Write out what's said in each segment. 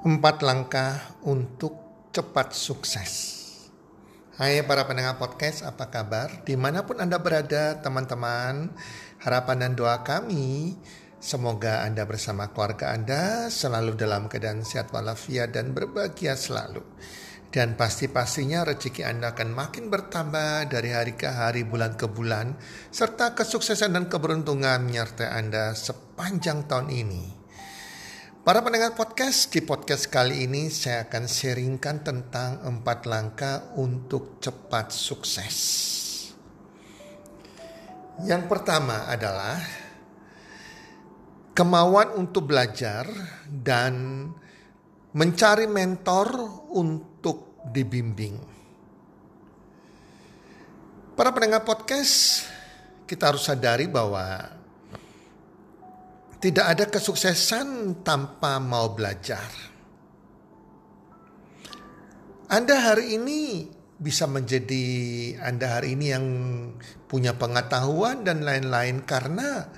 Empat langkah untuk cepat sukses. Hai para pendengar podcast, apa kabar? Di mana pun Anda berada, teman-teman, harapan dan doa kami, semoga Anda bersama keluarga Anda selalu dalam keadaan sehat walafiat dan berbahagia selalu. Dan pasti-pastinya rezeki Anda akan makin bertambah dari hari ke hari, bulan ke bulan, serta kesuksesan dan keberuntungan menyertai Anda sepanjang tahun ini. Para pendengar podcast, di podcast kali ini saya akan sharingkan tentang empat langkah untuk cepat sukses. Yang pertama adalah kemauan untuk belajar dan mencari mentor untuk dibimbing. Para pendengar podcast, kita harus sadari bahwa tidak ada kesuksesan tanpa mau belajar. Anda hari ini bisa menjadi Anda hari ini yang punya pengetahuan dan lain-lain karena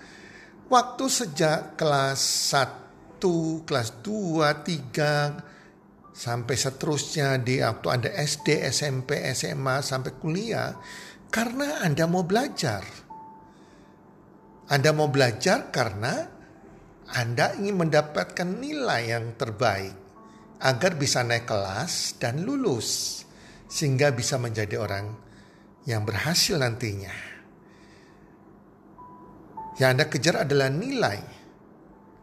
waktu sejak kelas 1, kelas 2, 3 sampai seterusnya di waktu Anda SD, SMP, SMA sampai kuliah karena Anda mau belajar. Anda mau belajar karena anda ingin mendapatkan nilai yang terbaik agar bisa naik kelas dan lulus sehingga bisa menjadi orang yang berhasil nantinya. Yang Anda kejar adalah nilai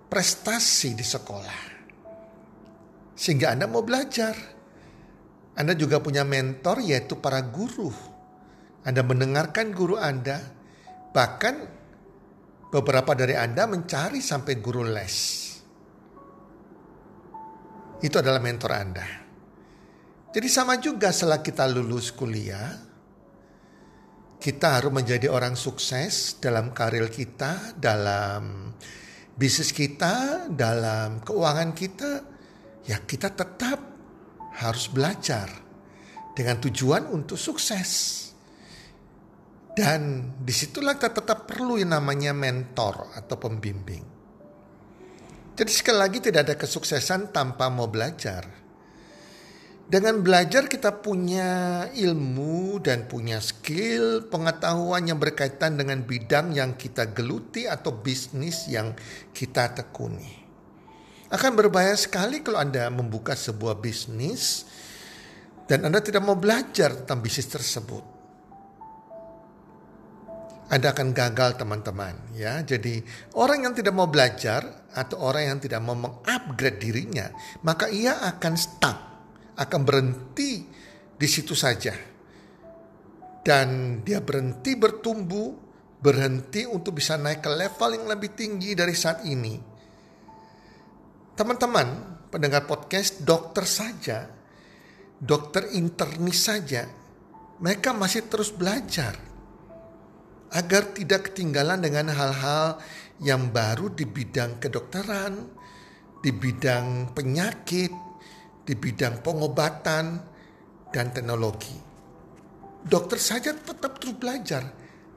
prestasi di sekolah. Sehingga Anda mau belajar. Anda juga punya mentor yaitu para guru. Anda mendengarkan guru Anda, bahkan Beberapa dari Anda mencari sampai guru les. Itu adalah mentor Anda. Jadi sama juga setelah kita lulus kuliah, kita harus menjadi orang sukses dalam karir kita, dalam bisnis kita, dalam keuangan kita. Ya kita tetap harus belajar dengan tujuan untuk sukses. Dan di situlah kita tetap perlu yang namanya mentor atau pembimbing. Jadi sekali lagi tidak ada kesuksesan tanpa mau belajar. Dengan belajar kita punya ilmu dan punya skill, pengetahuan yang berkaitan dengan bidang yang kita geluti atau bisnis yang kita tekuni. Akan berbahaya sekali kalau Anda membuka sebuah bisnis dan Anda tidak mau belajar tentang bisnis tersebut. Anda akan gagal teman-teman ya. Jadi orang yang tidak mau belajar atau orang yang tidak mau mengupgrade dirinya, maka ia akan stuck, akan berhenti di situ saja. Dan dia berhenti bertumbuh, berhenti untuk bisa naik ke level yang lebih tinggi dari saat ini. Teman-teman, pendengar podcast, dokter saja, dokter internis saja, mereka masih terus belajar agar tidak ketinggalan dengan hal-hal yang baru di bidang kedokteran, di bidang penyakit, di bidang pengobatan, dan teknologi. Dokter saja tetap terus belajar.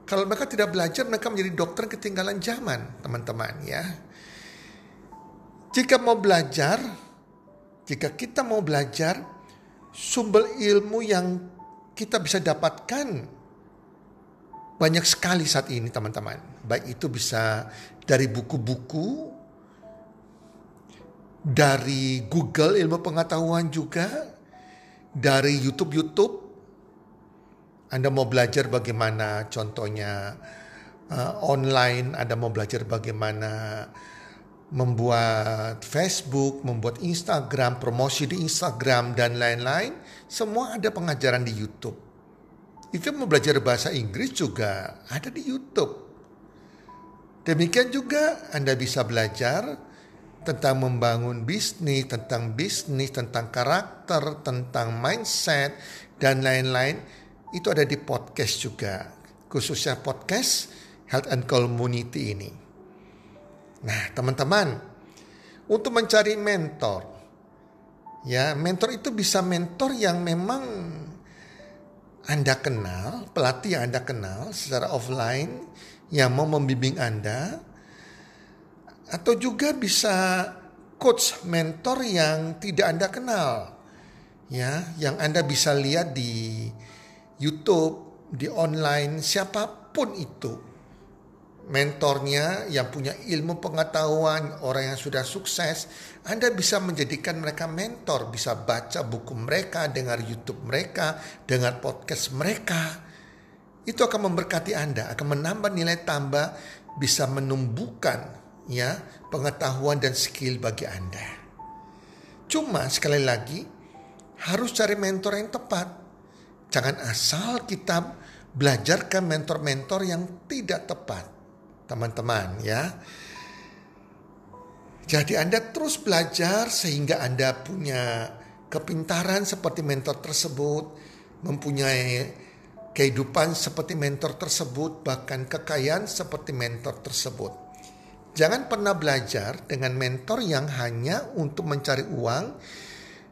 Kalau mereka tidak belajar, mereka menjadi dokter ketinggalan zaman, teman-teman ya. Jika mau belajar, jika kita mau belajar, sumber ilmu yang kita bisa dapatkan banyak sekali saat ini teman-teman. Baik itu bisa dari buku-buku, dari Google ilmu pengetahuan juga, dari YouTube-YouTube. Anda mau belajar bagaimana contohnya uh, online, Anda mau belajar bagaimana membuat Facebook, membuat Instagram, promosi di Instagram dan lain-lain, semua ada pengajaran di YouTube. Itu mau belajar bahasa Inggris juga ada di YouTube. Demikian juga Anda bisa belajar tentang membangun bisnis, tentang bisnis, tentang karakter, tentang mindset, dan lain-lain. Itu ada di podcast juga, khususnya podcast Health and Community ini. Nah, teman-teman, untuk mencari mentor, ya mentor itu bisa mentor yang memang anda kenal, pelatih yang Anda kenal secara offline yang mau membimbing Anda, atau juga bisa coach mentor yang tidak Anda kenal. Ya, yang Anda bisa lihat di YouTube, di online, siapa pun itu. Mentornya yang punya ilmu pengetahuan, orang yang sudah sukses, Anda bisa menjadikan mereka mentor, bisa baca buku mereka, dengar YouTube mereka, dengar podcast mereka. Itu akan memberkati Anda, akan menambah nilai tambah, bisa menumbuhkan ya pengetahuan dan skill bagi Anda. Cuma sekali lagi harus cari mentor yang tepat. Jangan asal kita belajarkan mentor-mentor yang tidak tepat. Teman-teman ya. Jadi Anda terus belajar sehingga Anda punya kepintaran seperti mentor tersebut, mempunyai kehidupan seperti mentor tersebut, bahkan kekayaan seperti mentor tersebut. Jangan pernah belajar dengan mentor yang hanya untuk mencari uang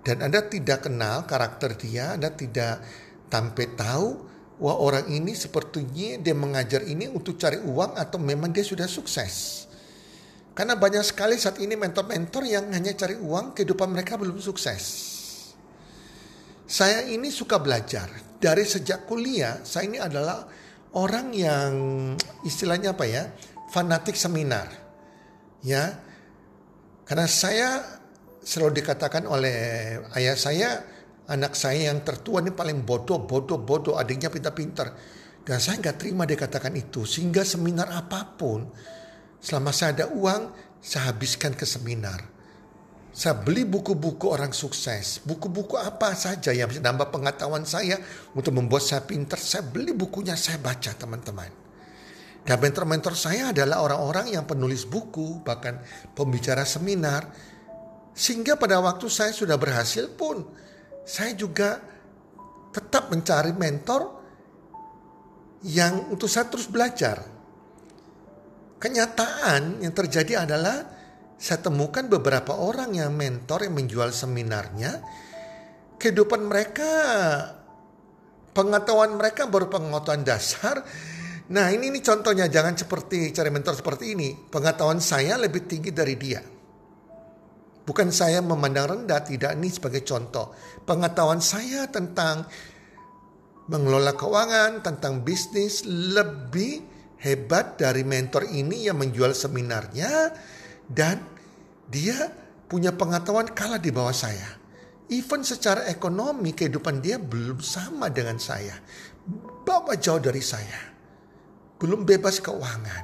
dan Anda tidak kenal karakter dia, Anda tidak sampai tahu wah orang ini sepertinya dia mengajar ini untuk cari uang atau memang dia sudah sukses. Karena banyak sekali saat ini mentor-mentor yang hanya cari uang, kehidupan mereka belum sukses. Saya ini suka belajar. Dari sejak kuliah, saya ini adalah orang yang istilahnya apa ya, fanatik seminar ya karena saya selalu dikatakan oleh ayah saya anak saya yang tertua ini paling bodoh bodoh bodoh adiknya pintar-pintar dan saya nggak terima dia katakan itu sehingga seminar apa pun selama saya ada uang saya habiskan ke seminar saya beli buku-buku orang sukses. Buku-buku apa saja yang bisa nambah pengetahuan saya untuk membuat saya pintar. Saya beli bukunya, saya baca teman-teman. Dan mentor-mentor saya adalah orang-orang yang penulis buku, bahkan pembicara seminar. Sehingga pada waktu saya sudah berhasil pun, saya juga tetap mencari mentor yang untuk saya terus belajar. Kenyataan yang terjadi adalah saya temukan beberapa orang yang mentor yang menjual seminarnya, kehidupan mereka, pengetahuan mereka baru pengetahuan dasar, Nah ini, ini contohnya jangan seperti cari mentor seperti ini. Pengetahuan saya lebih tinggi dari dia. Bukan saya memandang rendah, tidak ini sebagai contoh. Pengetahuan saya tentang mengelola keuangan, tentang bisnis lebih hebat dari mentor ini yang menjual seminarnya dan dia punya pengetahuan kalah di bawah saya. Even secara ekonomi kehidupan dia belum sama dengan saya. Bawa jauh dari saya belum bebas keuangan.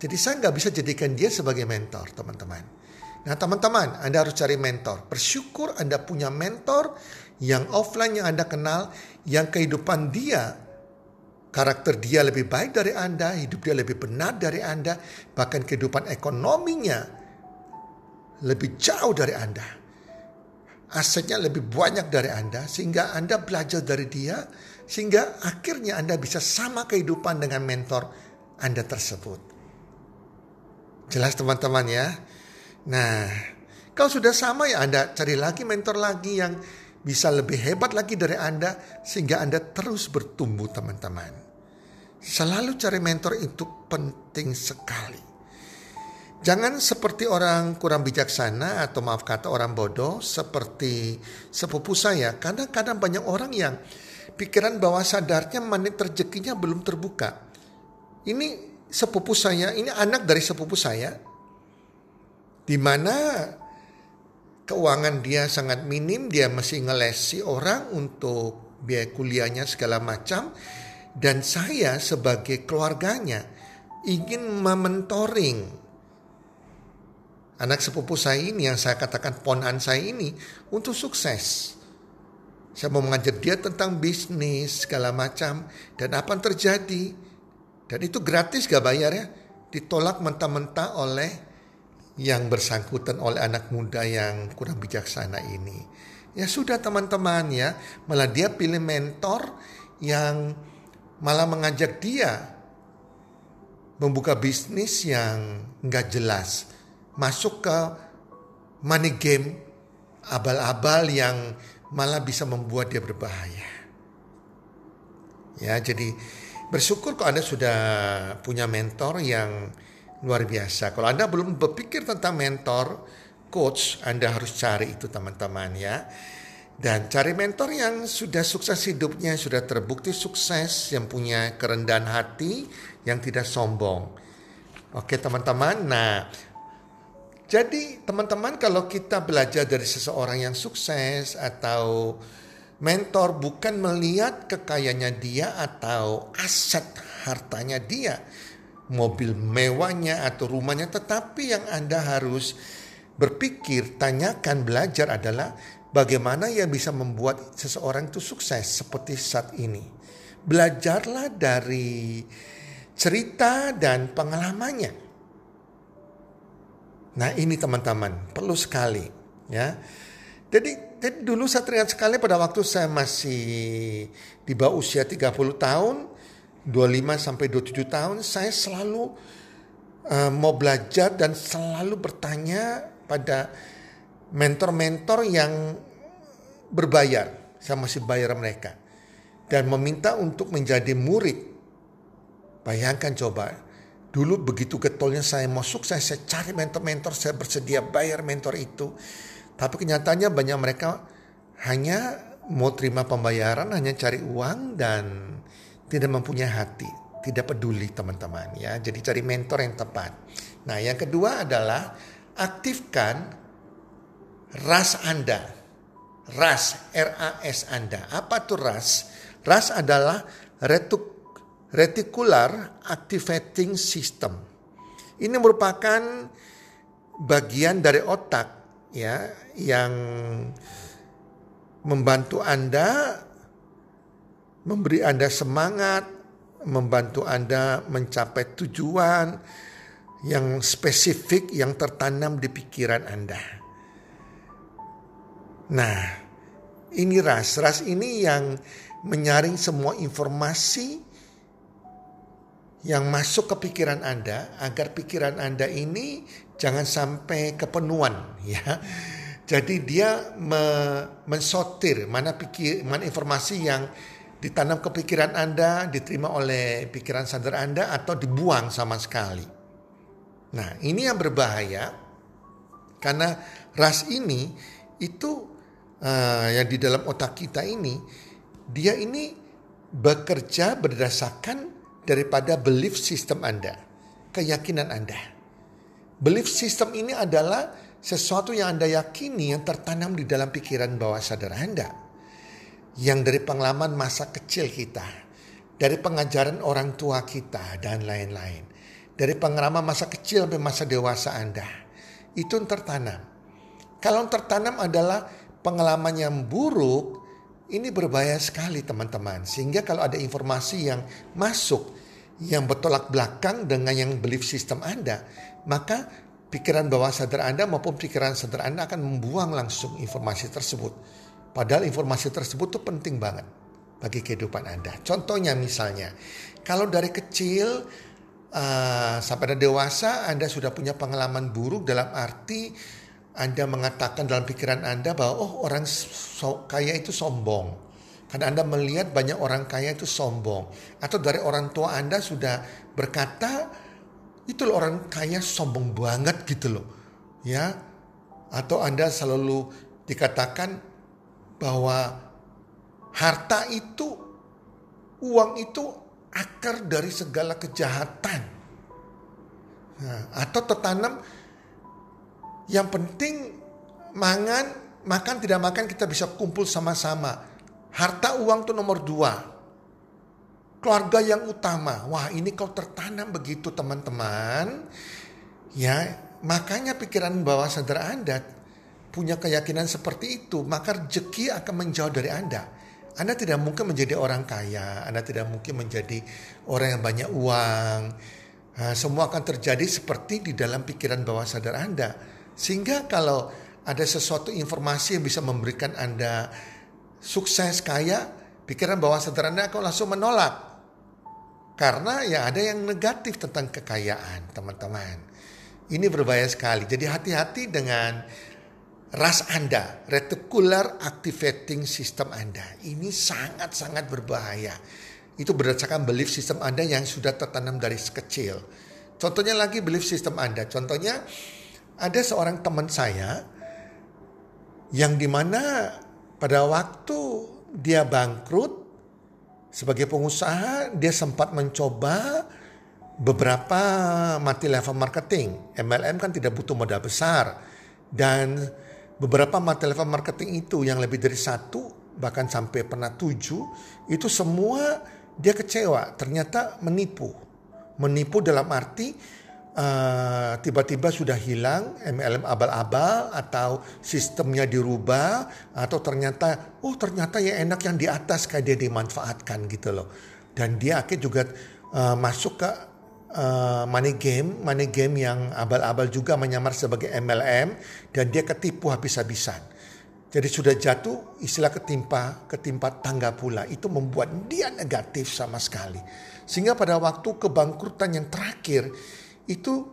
Jadi saya nggak bisa jadikan dia sebagai mentor, teman-teman. Nah, teman-teman, Anda harus cari mentor. Bersyukur Anda punya mentor yang offline yang Anda kenal, yang kehidupan dia, karakter dia lebih baik dari Anda, hidup dia lebih benar dari Anda, bahkan kehidupan ekonominya lebih jauh dari Anda. Asetnya lebih banyak dari Anda, sehingga Anda belajar dari dia, sehingga akhirnya Anda bisa sama kehidupan dengan mentor Anda tersebut. Jelas teman-teman ya. Nah, kalau sudah sama ya Anda cari lagi mentor lagi yang bisa lebih hebat lagi dari Anda sehingga Anda terus bertumbuh teman-teman. Selalu cari mentor itu penting sekali. Jangan seperti orang kurang bijaksana atau maaf kata orang bodoh seperti sepupu saya. Kadang-kadang banyak orang yang pikiran bawah sadarnya menit rezekinya belum terbuka. Ini sepupu saya, ini anak dari sepupu saya, di mana keuangan dia sangat minim, dia masih ngelesi orang untuk biaya kuliahnya segala macam, dan saya sebagai keluarganya ingin mementoring anak sepupu saya ini yang saya katakan ponan saya ini untuk sukses. Saya mau mengajar dia tentang bisnis segala macam dan apa yang terjadi. Dan itu gratis gak bayar ya. Ditolak mentah-mentah oleh yang bersangkutan oleh anak muda yang kurang bijaksana ini. Ya sudah teman-teman ya, malah dia pilih mentor yang malah mengajak dia membuka bisnis yang nggak jelas, masuk ke money game abal-abal yang malah bisa membuat dia berbahaya. Ya, jadi bersyukur kalau Anda sudah punya mentor yang luar biasa. Kalau Anda belum berpikir tentang mentor, coach, Anda harus cari itu teman-teman ya. Dan cari mentor yang sudah sukses hidupnya, sudah terbukti sukses, yang punya kerendahan hati, yang tidak sombong. Oke teman-teman, nah jadi teman-teman kalau kita belajar dari seseorang yang sukses atau mentor bukan melihat kekayaannya dia atau aset hartanya dia, mobil mewahnya atau rumahnya, tetapi yang Anda harus berpikir, tanyakan, belajar adalah bagaimana yang bisa membuat seseorang itu sukses seperti saat ini. Belajarlah dari cerita dan pengalamannya. Nah ini teman-teman perlu sekali ya. Jadi, jadi dulu saya teringat sekali pada waktu saya masih di bawah usia 30 tahun, 25 sampai 27 tahun, saya selalu uh, mau belajar dan selalu bertanya pada mentor-mentor yang berbayar. Saya masih bayar mereka. Dan meminta untuk menjadi murid Bayangkan coba, dulu begitu getolnya saya mau sukses, saya cari mentor-mentor, saya bersedia bayar mentor itu. Tapi kenyataannya banyak mereka hanya mau terima pembayaran, hanya cari uang dan tidak mempunyai hati. Tidak peduli teman-teman ya. Jadi cari mentor yang tepat. Nah yang kedua adalah aktifkan ras Anda. Ras, R-A-S Anda. Apa tuh ras? Ras adalah retuk Reticular Activating System. Ini merupakan bagian dari otak ya yang membantu Anda memberi Anda semangat, membantu Anda mencapai tujuan yang spesifik yang tertanam di pikiran Anda. Nah, ini ras, ras ini yang menyaring semua informasi yang masuk ke pikiran Anda agar pikiran Anda ini jangan sampai kepenuhan ya. Jadi dia me, mensortir mana pikir mana informasi yang ditanam ke pikiran Anda, diterima oleh pikiran sadar Anda atau dibuang sama sekali. Nah, ini yang berbahaya karena ras ini itu uh, yang di dalam otak kita ini dia ini bekerja berdasarkan daripada belief system Anda, keyakinan Anda. Belief system ini adalah sesuatu yang Anda yakini yang tertanam di dalam pikiran bawah sadar Anda. Yang dari pengalaman masa kecil kita, dari pengajaran orang tua kita dan lain-lain. Dari pengalaman masa kecil sampai masa dewasa Anda. Itu tertanam. Kalau tertanam adalah pengalaman yang buruk, ini berbahaya sekali teman-teman. Sehingga kalau ada informasi yang masuk yang bertolak belakang dengan yang belief system Anda, maka pikiran bawah sadar Anda maupun pikiran sadar Anda akan membuang langsung informasi tersebut. Padahal informasi tersebut itu penting banget bagi kehidupan Anda. Contohnya misalnya, kalau dari kecil uh, sampai dewasa Anda sudah punya pengalaman buruk dalam arti anda mengatakan dalam pikiran Anda bahwa oh orang so, kaya itu sombong. Karena Anda melihat banyak orang kaya itu sombong. Atau dari orang tua Anda sudah berkata itu loh orang kaya sombong banget gitu loh. Ya. Atau Anda selalu dikatakan bahwa harta itu uang itu akar dari segala kejahatan. Nah, atau tertanam yang penting mangan, makan tidak makan kita bisa kumpul sama-sama. Harta uang itu nomor dua. Keluarga yang utama. Wah ini kau tertanam begitu teman-teman. Ya makanya pikiran bawah sadar Anda punya keyakinan seperti itu. Maka rezeki akan menjauh dari Anda. Anda tidak mungkin menjadi orang kaya. Anda tidak mungkin menjadi orang yang banyak uang. Nah, semua akan terjadi seperti di dalam pikiran bawah sadar Anda sehingga kalau ada sesuatu informasi yang bisa memberikan Anda sukses kaya, pikiran bawah sadar Anda akan langsung menolak. Karena ya ada yang negatif tentang kekayaan, teman-teman. Ini berbahaya sekali. Jadi hati-hati dengan ras Anda, reticular activating system Anda. Ini sangat-sangat berbahaya. Itu berdasarkan belief system Anda yang sudah tertanam dari kecil. Contohnya lagi belief system Anda. Contohnya ada seorang teman saya yang di mana pada waktu dia bangkrut sebagai pengusaha dia sempat mencoba beberapa multi level marketing. MLM kan tidak butuh modal besar dan beberapa level marketing itu yang lebih dari satu bahkan sampai pernah tujuh itu semua dia kecewa ternyata menipu. Menipu dalam arti uh, tiba-tiba sudah hilang MLM abal-abal atau sistemnya dirubah atau ternyata oh ternyata ya enak yang di atas kayak dia dimanfaatkan gitu loh. Dan dia akhirnya juga uh, masuk ke uh, money game money game yang abal-abal juga menyamar sebagai MLM dan dia ketipu habis-habisan jadi sudah jatuh istilah ketimpa, ketimpa tangga pula. Itu membuat dia negatif sama sekali. Sehingga pada waktu kebangkrutan yang terakhir itu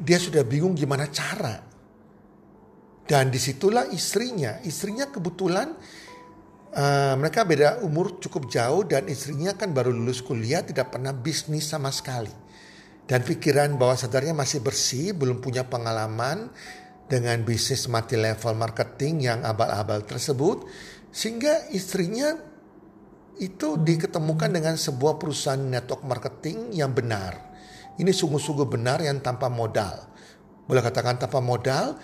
dia sudah bingung gimana cara. Dan di situlah istrinya, istrinya kebetulan uh, mereka beda umur cukup jauh dan istrinya kan baru lulus kuliah tidak pernah bisnis sama sekali. Dan pikiran bahwa sadarnya masih bersih, belum punya pengalaman, dengan bisnis mati level marketing yang abal-abal tersebut sehingga istrinya itu diketemukan dengan sebuah perusahaan network marketing yang benar. Ini sungguh-sungguh benar yang tanpa modal. Boleh katakan tanpa modal,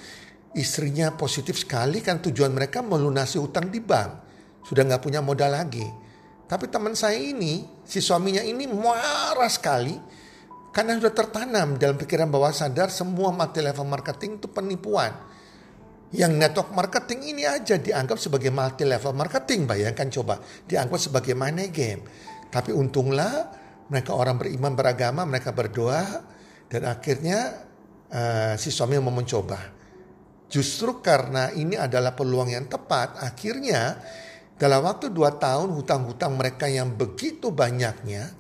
istrinya positif sekali kan tujuan mereka melunasi utang di bank. Sudah nggak punya modal lagi. Tapi teman saya ini, si suaminya ini marah sekali karena sudah tertanam dalam pikiran bawah sadar semua multi level marketing itu penipuan. Yang network marketing ini aja dianggap sebagai multi level marketing. Bayangkan coba, dianggap sebagai money game. Tapi untunglah mereka orang beriman beragama, mereka berdoa dan akhirnya uh, si suami mau mencoba. Justru karena ini adalah peluang yang tepat, akhirnya dalam waktu dua tahun hutang-hutang mereka yang begitu banyaknya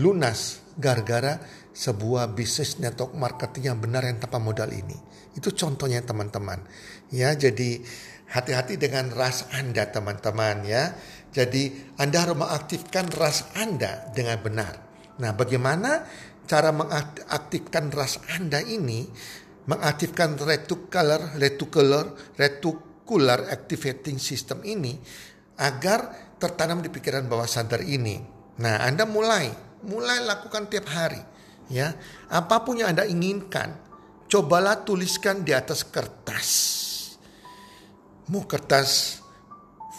lunas gara-gara sebuah bisnis network marketing yang benar yang tanpa modal ini. Itu contohnya teman-teman. Ya, jadi hati-hati dengan ras Anda teman-teman ya. Jadi Anda harus mengaktifkan ras Anda dengan benar. Nah, bagaimana cara mengaktifkan ras Anda ini? Mengaktifkan reticular, reticular, reticular activating system ini agar tertanam di pikiran bawah sadar ini. Nah, Anda mulai, mulai lakukan tiap hari ya. Apa pun yang anda inginkan cobalah tuliskan di atas kertas. Mau kertas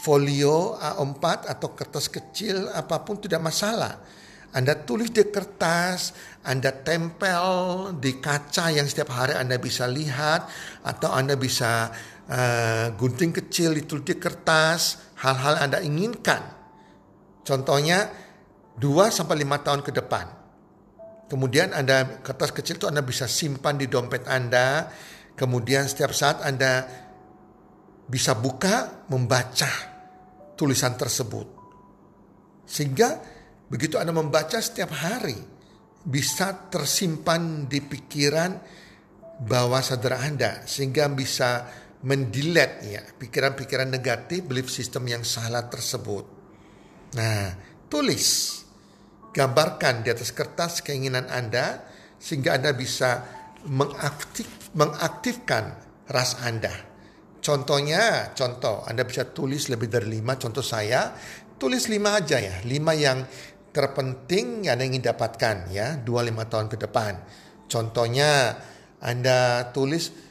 folio A4 atau kertas kecil apa pun tidak masalah. Anda tulis di kertas, Anda tempel di kaca yang setiap hari Anda bisa lihat, atau Anda bisa uh, gunting kecil ditulis di kertas, hal-hal Anda inginkan. Contohnya 2 sampai 5 tahun ke depan. Kemudian Anda kertas kecil itu Anda bisa simpan di dompet Anda. Kemudian setiap saat Anda bisa buka, membaca tulisan tersebut. Sehingga begitu Anda membaca setiap hari, bisa tersimpan di pikiran bawah sadar Anda. Sehingga bisa mendilet ya pikiran-pikiran negatif, belief system yang salah tersebut. Nah, tulis gambarkan di atas kertas keinginan Anda sehingga Anda bisa mengaktif, mengaktifkan ras Anda. Contohnya, contoh Anda bisa tulis lebih dari lima. Contoh saya, tulis lima aja ya, lima yang terpenting yang Anda ingin dapatkan ya, dua lima tahun ke depan. Contohnya Anda tulis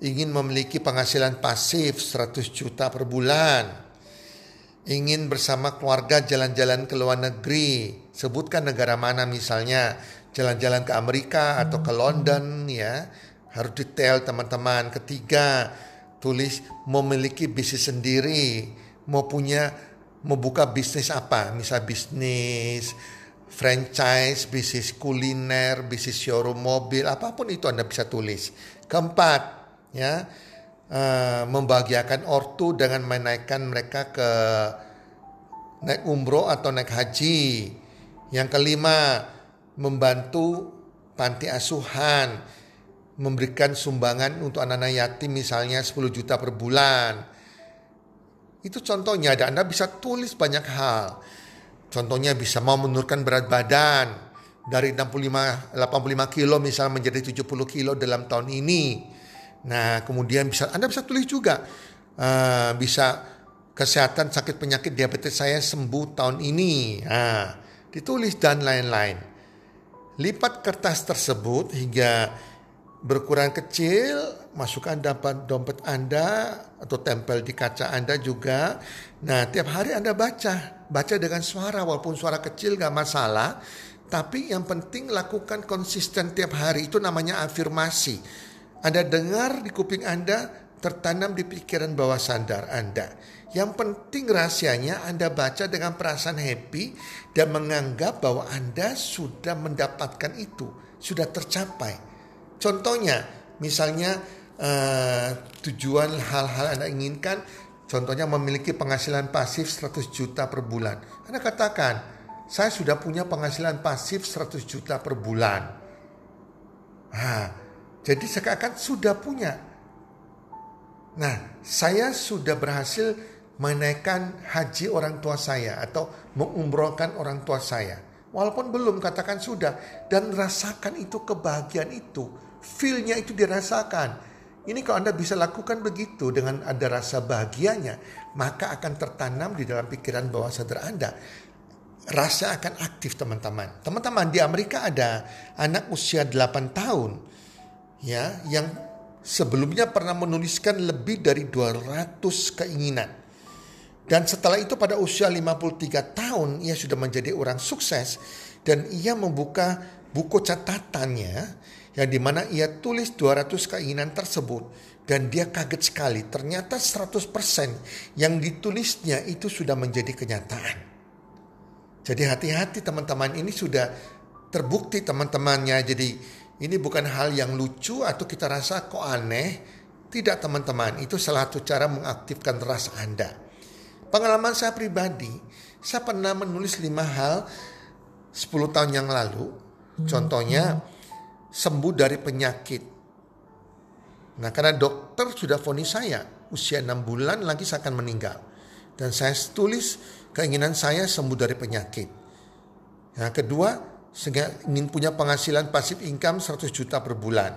ingin memiliki penghasilan pasif 100 juta per bulan. Ingin bersama keluarga jalan-jalan ke luar negeri, sebutkan negara mana misalnya, jalan-jalan ke Amerika atau ke London ya, harus detail teman-teman. Ketiga, tulis memiliki bisnis sendiri, mau punya mau buka bisnis apa, misal bisnis franchise, bisnis kuliner, bisnis showroom mobil, apa pun itu Anda bisa tulis. Keempat, ya, uh, membahagiakan ortu dengan menaikkan mereka ke naik umroh atau naik haji. Yang kelima, membantu panti asuhan, memberikan sumbangan untuk anak-anak yatim misalnya 10 juta per bulan. Itu contohnya, ada Anda bisa tulis banyak hal. Contohnya bisa mau menurunkan berat badan, dari 65 85 kilo misalnya menjadi 70 kilo dalam tahun ini. Nah, kemudian bisa Anda bisa tulis juga uh, bisa kesehatan sakit penyakit diabetes saya sembuh tahun ini. Nah, ditulis dan lain-lain. Lipat kertas tersebut hingga berukuran kecil, masukkan dapat dompet Anda atau tempel di kaca Anda juga. Nah, tiap hari Anda baca, baca dengan suara walaupun suara kecil gak masalah, tapi yang penting lakukan konsisten tiap hari itu namanya afirmasi. Anda dengar di kuping Anda, tertanam di pikiran bawah sadar Anda. Yang penting rahasianya Anda baca dengan perasaan happy dan menganggap bahwa Anda sudah mendapatkan itu, sudah tercapai. Contohnya, misalnya uh, tujuan hal-hal Anda inginkan, contohnya memiliki penghasilan pasif 100 juta per bulan. Anda katakan, saya sudah punya penghasilan pasif 100 juta per bulan. Nah, jadi seakan sudah punya. Nah, saya sudah berhasil menaikkan haji orang tua saya atau mengumrohkan orang tua saya. Walaupun belum katakan sudah dan rasakan itu kebahagiaan itu Feelnya itu dirasakan. Ini kalau Anda bisa lakukan begitu dengan ada rasa bahagianya, maka akan tertanam di dalam pikiran bawah sadar Anda. Rasa akan aktif teman-teman. Teman-teman di Amerika ada anak usia 8 tahun ya yang sebelumnya pernah menuliskan lebih dari 200 keinginan. Dan setelah itu pada usia 53 tahun ia sudah menjadi orang sukses dan ia membuka buku catatannya yang di mana ia tulis 200 keinginan tersebut dan dia kaget sekali ternyata 100% yang ditulisnya itu sudah menjadi kenyataan. Jadi hati-hati teman-teman ini sudah terbukti teman-temannya jadi ini bukan hal yang lucu atau kita rasa kok aneh. Tidak teman-teman, itu salah satu cara mengaktifkan rasa Anda. Pengalaman saya pribadi, saya pernah menulis lima hal 10 tahun yang lalu. Contohnya, sembuh dari penyakit. Nah karena dokter sudah vonis saya usia 6 bulan lagi saya akan meninggal. Dan saya tulis keinginan saya sembuh dari penyakit. Yang kedua, saya ingin punya penghasilan pasif income 100 juta per bulan.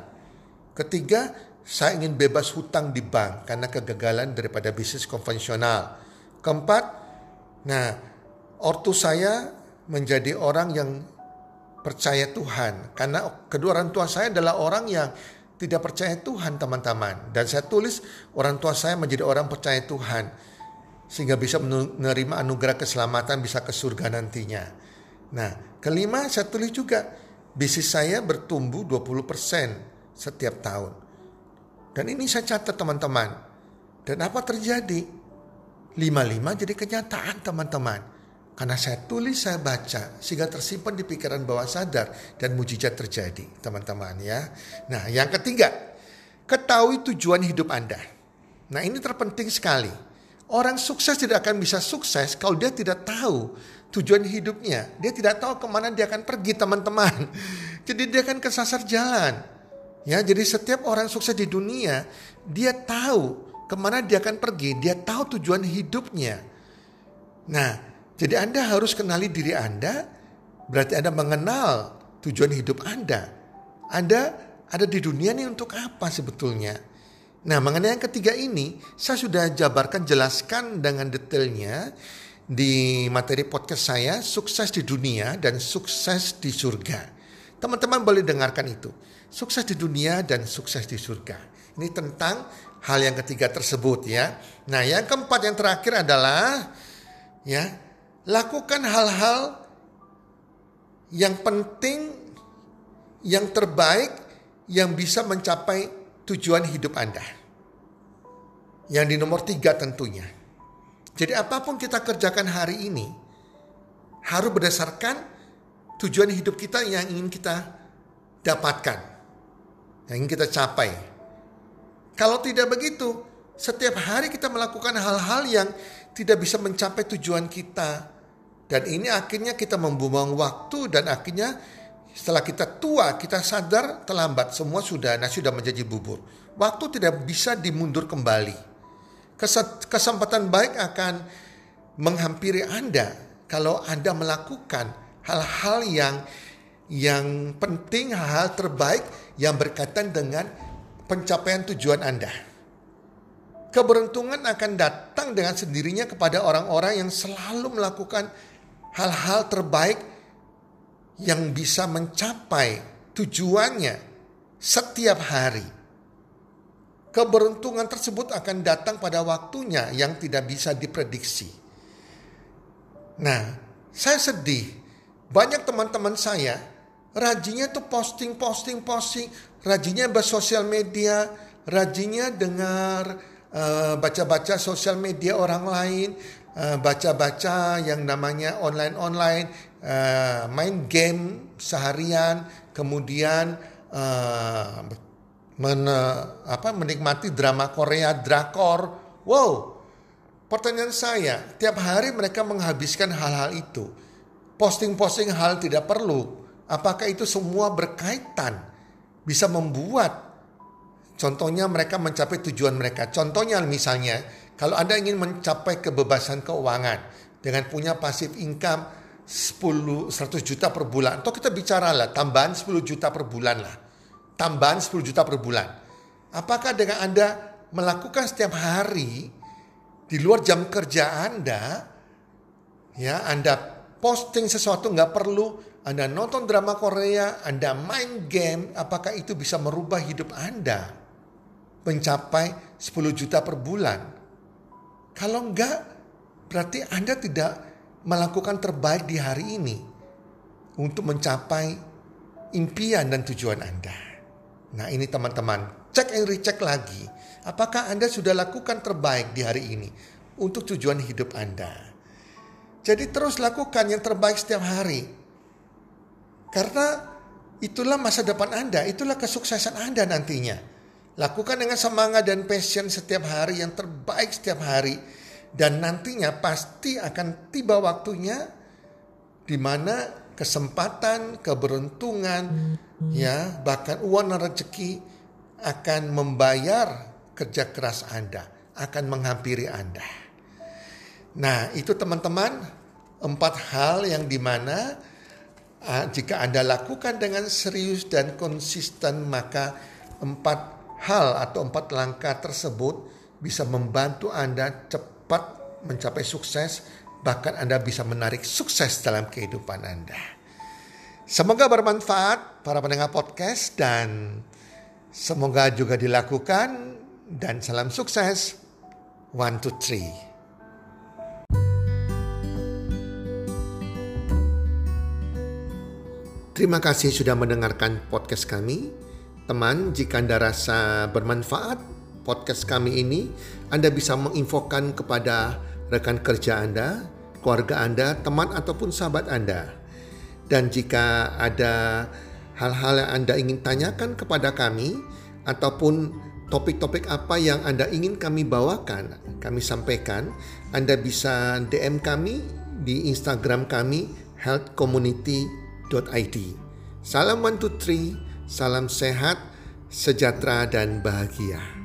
Ketiga, saya ingin bebas hutang di bank karena kegagalan daripada bisnis konvensional. Keempat, nah ortu saya menjadi orang yang percaya Tuhan. Karena kedua orang tua saya adalah orang yang tidak percaya Tuhan teman-teman. Dan saya tulis orang tua saya menjadi orang percaya Tuhan. Sehingga bisa menerima anugerah keselamatan bisa ke surga nantinya. Nah kelima saya tulis juga bisnis saya bertumbuh 20% setiap tahun. Dan ini saya catat teman-teman. Dan apa terjadi? Lima-lima jadi kenyataan teman-teman. Karena saya tulis, saya baca, sehingga tersimpan di pikiran bawah sadar dan mujizat terjadi, teman-teman ya. Nah, yang ketiga, ketahui tujuan hidup Anda. Nah, ini terpenting sekali. Orang sukses tidak akan bisa sukses kalau dia tidak tahu tujuan hidupnya. Dia tidak tahu ke mana dia akan pergi, teman-teman. Jadi dia akan kesasar jalan. Ya, jadi setiap orang sukses di dunia, dia tahu ke mana dia akan pergi. Dia tahu tujuan hidupnya. Nah, jadi Anda harus kenali diri Anda, berarti Anda mengenal tujuan hidup Anda. Anda ada di dunia ini untuk apa sebetulnya? Nah mengenai yang ketiga ini, saya sudah jabarkan jelaskan dengan detailnya di materi podcast saya, sukses di dunia dan sukses di surga. Teman-teman boleh dengarkan itu. Sukses di dunia dan sukses di surga. Ini tentang hal yang ketiga tersebut ya. Nah, yang keempat yang terakhir adalah ya, Lakukan hal-hal yang penting, yang terbaik, yang bisa mencapai tujuan hidup Anda. Yang di nomor tiga tentunya. Jadi apa pun kita kerjakan hari ini, harus berdasarkan tujuan hidup kita yang ingin kita dapatkan. Yang ingin kita capai. Kalau tidak begitu, setiap hari kita melakukan hal-hal yang tidak bisa mencapai tujuan kita. Dan ini akhirnya kita membuang waktu dan akhirnya setelah kita tua, kita sadar terlambat. Semua sudah, nasi sudah menjadi bubur. Waktu tidak bisa dimundur kembali. Kesempatan baik akan menghampiri Anda kalau Anda melakukan hal-hal yang yang penting hal-hal terbaik yang berkaitan dengan pencapaian tujuan Anda. Keberuntungan akan datang dengan sendirinya kepada orang-orang yang selalu melakukan hal-hal terbaik yang bisa mencapai tujuannya setiap hari. Keberuntungan tersebut akan datang pada waktunya yang tidak bisa diprediksi. Nah, saya sedih. Banyak teman-teman saya rajinnya tuh posting, posting, posting. Rajinnya bersosial media, rajinnya dengar Eh, baca-baca uh, sosial media orang lain, uh, baca-baca yang namanya online-online, uh, main game seharian, kemudian uh, men, apa, menikmati drama Korea, drakor. Wow, pertanyaan saya, tiap hari mereka menghabiskan hal-hal itu. Posting-posting hal tidak perlu. Apakah itu semua berkaitan? Bisa membuat Contohnya mereka mencapai tujuan mereka. Contohnya misalnya kalau Anda ingin mencapai kebebasan keuangan dengan punya pasif income 10 100 juta per bulan. Atau kita bicara lah tambahan 10 juta per bulan lah. Tambahan 10 juta per bulan. Apakah dengan Anda melakukan setiap hari di luar jam kerja Anda ya Anda posting sesuatu nggak perlu anda nonton drama Korea, Anda main game, apakah itu bisa merubah hidup Anda? mencapai 10 juta per bulan. Kalau enggak, berarti Anda tidak melakukan terbaik di hari ini untuk mencapai impian dan tujuan Anda. Nah ini teman-teman, cek and recheck lagi. Apakah Anda sudah lakukan terbaik di hari ini untuk tujuan hidup Anda? Jadi terus lakukan yang terbaik setiap hari. Karena itulah masa depan Anda, itulah kesuksesan Anda nantinya. Lakukan dengan semangat dan passion setiap hari yang terbaik setiap hari. Dan nantinya pasti akan tiba waktunya di mana kesempatan, keberuntungan, ya bahkan uang dan rezeki akan membayar kerja keras Anda, akan menghampiri Anda. Nah itu teman-teman empat hal yang di mana uh, jika Anda lakukan dengan serius dan konsisten maka empat hal atau empat langkah tersebut bisa membantu Anda cepat mencapai sukses, bahkan Anda bisa menarik sukses dalam kehidupan Anda. Semoga bermanfaat para pendengar podcast dan semoga juga dilakukan dan salam sukses. One, two, three. Terima kasih sudah mendengarkan podcast kami. Teman, jika Anda rasa bermanfaat podcast kami ini, Anda bisa menginfokan kepada rekan kerja Anda, keluarga Anda, teman ataupun sahabat Anda. Dan jika ada hal-hal yang Anda ingin tanyakan kepada kami ataupun topik-topik apa yang Anda ingin kami bawakan, kami sampaikan, Anda bisa DM kami di Instagram kami healthcommunity.id. Salam one two three. Salam sehat, sejahtera, dan bahagia.